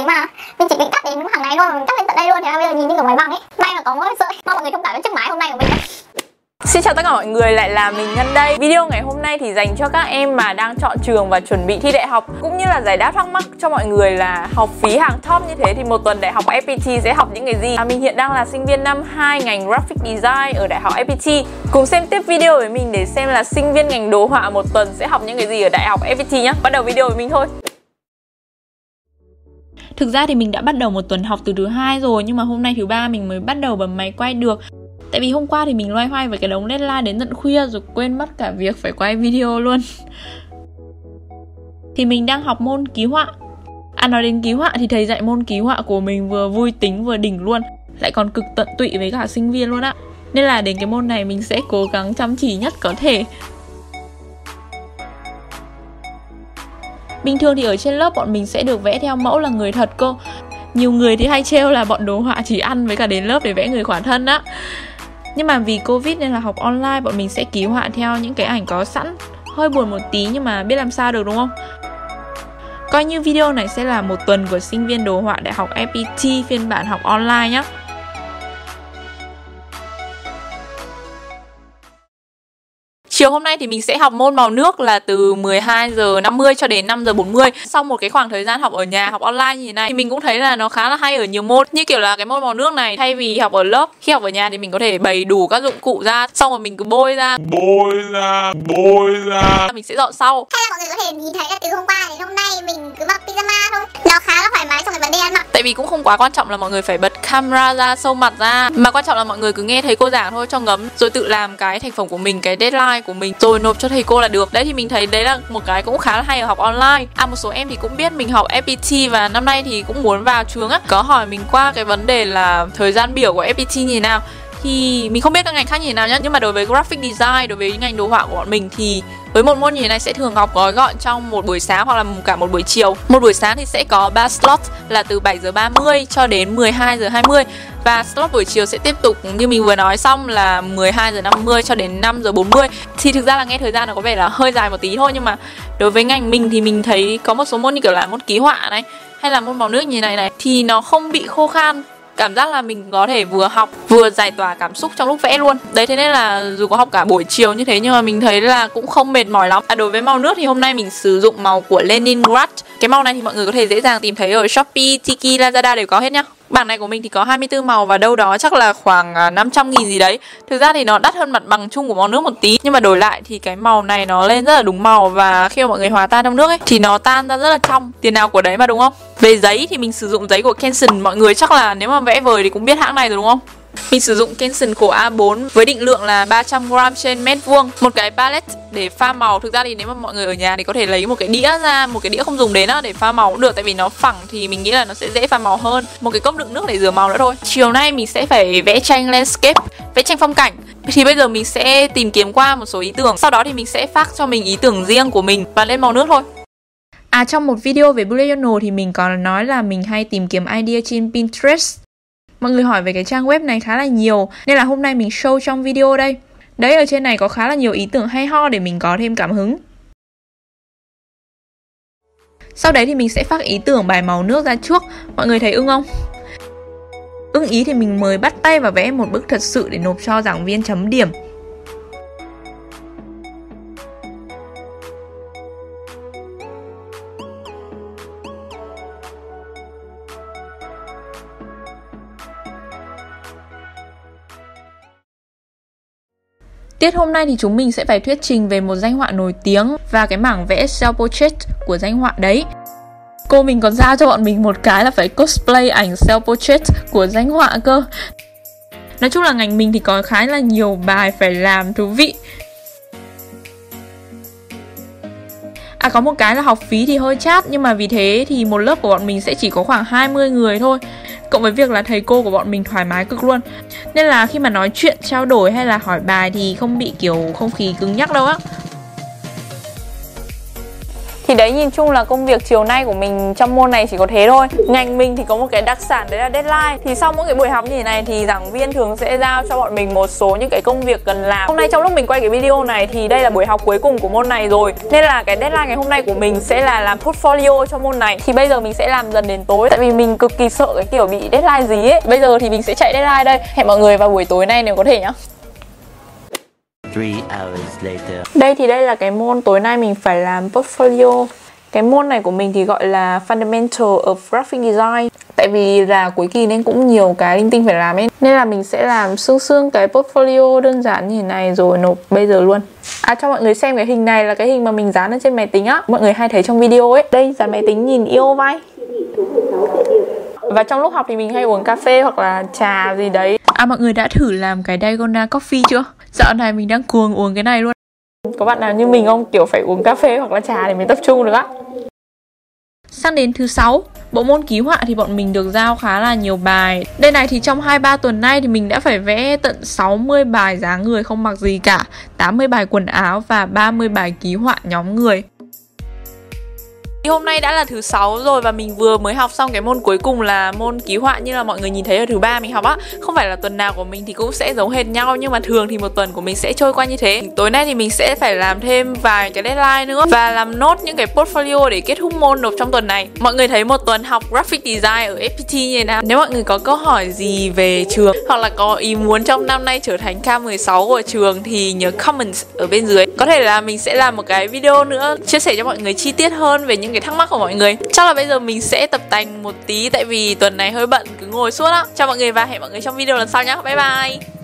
tí mà mình chỉ định cắt đến hàng này thôi mình cắt lên tận đây luôn thì bây giờ nhìn như kiểu máy bằng ấy. May mà có mỗi sợi mong mọi người thông cảm với chiếc máy hôm nay của mình Xin chào tất cả mọi người, lại là mình Ngân đây. Video ngày hôm nay thì dành cho các em mà đang chọn trường và chuẩn bị thi đại học Cũng như là giải đáp thắc mắc cho mọi người là học phí hàng top như thế thì một tuần đại học FPT sẽ học những cái gì? À, Mình hiện đang là sinh viên năm 2 ngành Graphic Design ở đại học FPT Cùng xem tiếp video với mình để xem là sinh viên ngành đồ họa một tuần sẽ học những cái gì ở đại học FPT nhé Bắt đầu video với mình thôi. Thực ra thì mình đã bắt đầu một tuần học từ thứ hai rồi, nhưng mà hôm nay thứ ba mình mới bắt đầu bấm máy quay được. Tại vì hôm qua thì mình loay hoay với cái đống deadline đến tận khuya rồi quên mất cả việc phải quay video luôn. Thì mình đang học môn ký họa. À nói đến ký họa thì thầy dạy môn ký họa của mình vừa vui tính vừa đỉnh luôn, Lại còn cực tận tụy với cả sinh viên luôn á. Nên là đến cái môn này mình sẽ cố gắng chăm chỉ nhất có thể. Bình thường thì ở trên lớp bọn mình sẽ được vẽ theo mẫu là người thật cô. Nhiều người thì hay trêu là bọn đồ họa chỉ ăn với cả đến lớp để vẽ người khỏa thân á nhưng mà vì Covid nên là học online, bọn mình sẽ ký họa theo những cái ảnh có sẵn Hơi buồn một tí nhưng mà biết làm sao được, đúng không? Coi như video này sẽ là một tuần của sinh viên đồ họa đại học FPT phiên bản học online nhé Chiều hôm nay thì mình sẽ học môn màu nước là từ 12 giờ 50 cho đến 5 giờ 40. Sau một cái khoảng thời gian học ở nhà, học online như thế này thì mình cũng thấy là nó khá là hay ở nhiều môn. Như kiểu là cái môn màu nước này thay vì học ở lớp, khi học ở nhà thì mình có thể bày đủ các dụng cụ ra, xong rồi mình cứ bôi ra, bôi ra, bôi ra. Mình sẽ dọn sau. Hay là mọi người có thể nhìn thấy là từ hôm qua đến hôm nay mình cứ mặc pyjama thôi. Nó khá là thoải mái trong cái vấn đề ăn mặc. Tại vì cũng không quá quan trọng là mọi người phải bật camera ra, sâu mặt ra, mà quan trọng là mọi người cứ nghe thấy cô giảng thôi cho ngấm rồi tự làm cái thành phẩm của mình, cái deadline của mình. Rồi nộp cho thầy cô là được. Đấy thì mình thấy đấy là một cái cũng khá là hay ở học online. À một số em thì cũng biết mình học FPT và năm nay thì cũng muốn vào trường á. Có hỏi mình qua cái vấn đề là thời gian biểu của FPT như thế nào thì mình không biết các ngành khác như thế nào nhé nhưng mà đối với graphic design, đối với ngành đồ họa của bọn mình thì với một môn như thế này sẽ thường học gói gọn trong một buổi sáng hoặc là cả một buổi chiều. Một buổi sáng thì sẽ có 3 slot là từ 7 giờ 30 cho đến 12 giờ 20 và slot buổi chiều sẽ tiếp tục, như mình vừa nói xong, là 12 giờ 50 cho đến 5 giờ 40. Thì thực ra là nghe thời gian nó có vẻ là hơi dài một tí thôi, nhưng mà đối với ngành mình thì mình thấy có một số môn như kiểu là môn ký họa này, hay là môn màu nước như này này, thì nó không bị khô khan cảm giác là mình có thể vừa học vừa giải tỏa cảm xúc trong lúc vẽ luôn. Đấy thế nên là dù có học cả buổi chiều như thế nhưng mà mình thấy là cũng không mệt mỏi lắm. À, đối với màu nước thì hôm nay mình sử dụng màu của Leningrad. Cái màu này thì mọi người có thể dễ dàng tìm thấy ở Shopee, Tiki, Lazada đều có hết nhá. Bảng này của mình thì có 24 màu và đâu đó chắc là khoảng à, 500 nghìn gì đấy Thực ra thì nó đắt hơn mặt bằng chung của màu nước một tí Nhưng mà đổi lại thì cái màu này nó lên rất là đúng màu Và khi mà mọi người hòa tan trong nước ấy, Thì nó tan ra rất là trong Tiền nào của đấy mà, đúng không? Về giấy thì mình sử dụng giấy của Kenson Mọi người chắc là nếu mà vẽ vời thì cũng biết hãng này rồi, đúng không? Mình sử dụng Kenson cổ A4 với định lượng là 300g trên mét vuông, Một cái palette để pha màu. Thực ra thì nếu mà mọi người ở nhà thì có thể lấy một cái đĩa ra, Một cái đĩa không dùng đến đó để pha màu cũng được, Tại vì nó phẳng thì mình nghĩ là nó sẽ dễ pha màu hơn. Một cái cốc đựng nước để rửa màu nữa thôi. Chiều nay mình sẽ phải vẽ tranh landscape, Vẽ tranh phong cảnh. Thì bây giờ mình sẽ tìm kiếm qua một số ý tưởng. Sau đó thì mình sẽ phát cho mình ý tưởng riêng của mình Và lên màu nước thôi. À trong một video về bullet journal thì mình còn nói là mình hay tìm kiếm idea trên Pinterest. Mọi người hỏi về cái trang web này khá là nhiều, Nên là hôm nay mình show trong video đây. Đấy, ở trên này có khá là nhiều ý tưởng hay ho để mình có thêm cảm hứng. Sau đấy thì mình sẽ phát ý tưởng bài màu nước ra trước. Mọi người thấy ưng không? Ưng ý thì mình mới bắt tay và vẽ một bức thật sự để nộp cho giảng viên chấm điểm. Tiết hôm nay thì chúng mình sẽ phải thuyết trình về một danh họa nổi tiếng và cái mảng vẽ self portrait của danh họa đấy. Cô mình còn giao cho bọn mình một cái là phải cosplay ảnh self portrait của danh họa cơ. Nói chung là ngành mình thì có khá là nhiều bài phải làm thú vị. À có một cái là học phí thì hơi chát, nhưng mà vì thế thì một lớp của bọn mình sẽ chỉ có khoảng 20 người thôi. Cộng với việc là thầy cô của bọn mình thoải mái cực luôn nên là khi mà nói chuyện, trao đổi hay là hỏi bài thì không bị kiểu không khí cứng nhắc đâu á thì đấy, nhìn chung là công việc chiều nay của mình trong môn này chỉ có thế thôi. Ngành mình thì có một cái đặc sản, đấy là deadline. Thì sau mỗi cái buổi học như thế này thì giảng viên thường sẽ giao cho bọn mình một số những cái công việc cần làm. Hôm nay trong lúc mình quay cái video này thì đây là buổi học cuối cùng của môn này rồi. Nên là cái deadline ngày hôm nay của mình sẽ là làm portfolio cho môn này. Thì bây giờ mình sẽ làm dần đến tối. Tại vì mình cực kỳ sợ cái kiểu bị deadline gì ấy. Bây giờ thì mình sẽ chạy deadline đây. Hẹn mọi người vào buổi tối nay nếu có thể nhá. Đây thì đây là cái môn tối nay mình phải làm portfolio. Cái môn này của mình thì gọi là Fundamental of Graphic Design. Tại vì là cuối kỳ nên cũng nhiều cái linh tinh phải làm ấy. Nên là mình sẽ làm xương xương cái portfolio đơn giản như thế này rồi nộp bây giờ luôn. À cho mọi người xem cái hình này là cái hình mà mình dán ở trên máy tính á. Mọi người hay thấy trong video ấy. Đây, dán máy tính nhìn yêu vai. Và trong lúc học thì mình hay uống cà phê hoặc là trà gì đấy. À mọi người đã thử làm cái Dalgona Coffee chưa? Dạo này mình đang cuồng uống cái này luôn Có bạn nào như mình không? Kiểu phải uống cà phê hoặc là trà để mới tập trung được á Sang đến thứ sáu Bộ môn ký họa thì bọn mình được giao khá là nhiều bài Đây này thì trong 2-3 tuần nay thì mình đã phải vẽ tận 60 bài dáng người không mặc gì cả 80 bài quần áo và 30 bài ký họa nhóm người hôm nay đã là thứ sáu rồi và mình vừa mới học xong cái môn cuối cùng là môn ký họa như là mọi người nhìn thấy ở thứ ba mình học á. Không phải là tuần nào của mình thì cũng sẽ giống hệt nhau, nhưng mà thường thì một tuần của mình sẽ trôi qua như thế. Tối nay thì mình sẽ phải làm thêm vài cái deadline nữa và làm nốt những cái portfolio để kết thúc môn nộp trong tuần này. Mọi người thấy một tuần học graphic design ở FPT như thế nào? Nếu mọi người có câu hỏi gì về trường hoặc là có ý muốn trong năm nay trở thành K16 của trường thì nhớ comment ở bên dưới. Có thể là mình sẽ làm một cái video nữa, chia sẻ cho mọi người chi tiết hơn về những những cái thắc mắc của mọi người. Chắc là bây giờ mình sẽ tập tành một tí, tại vì tuần này hơi bận, cứ ngồi suốt á. Chào mọi người và hẹn mọi người trong video lần sau nhé bye bye!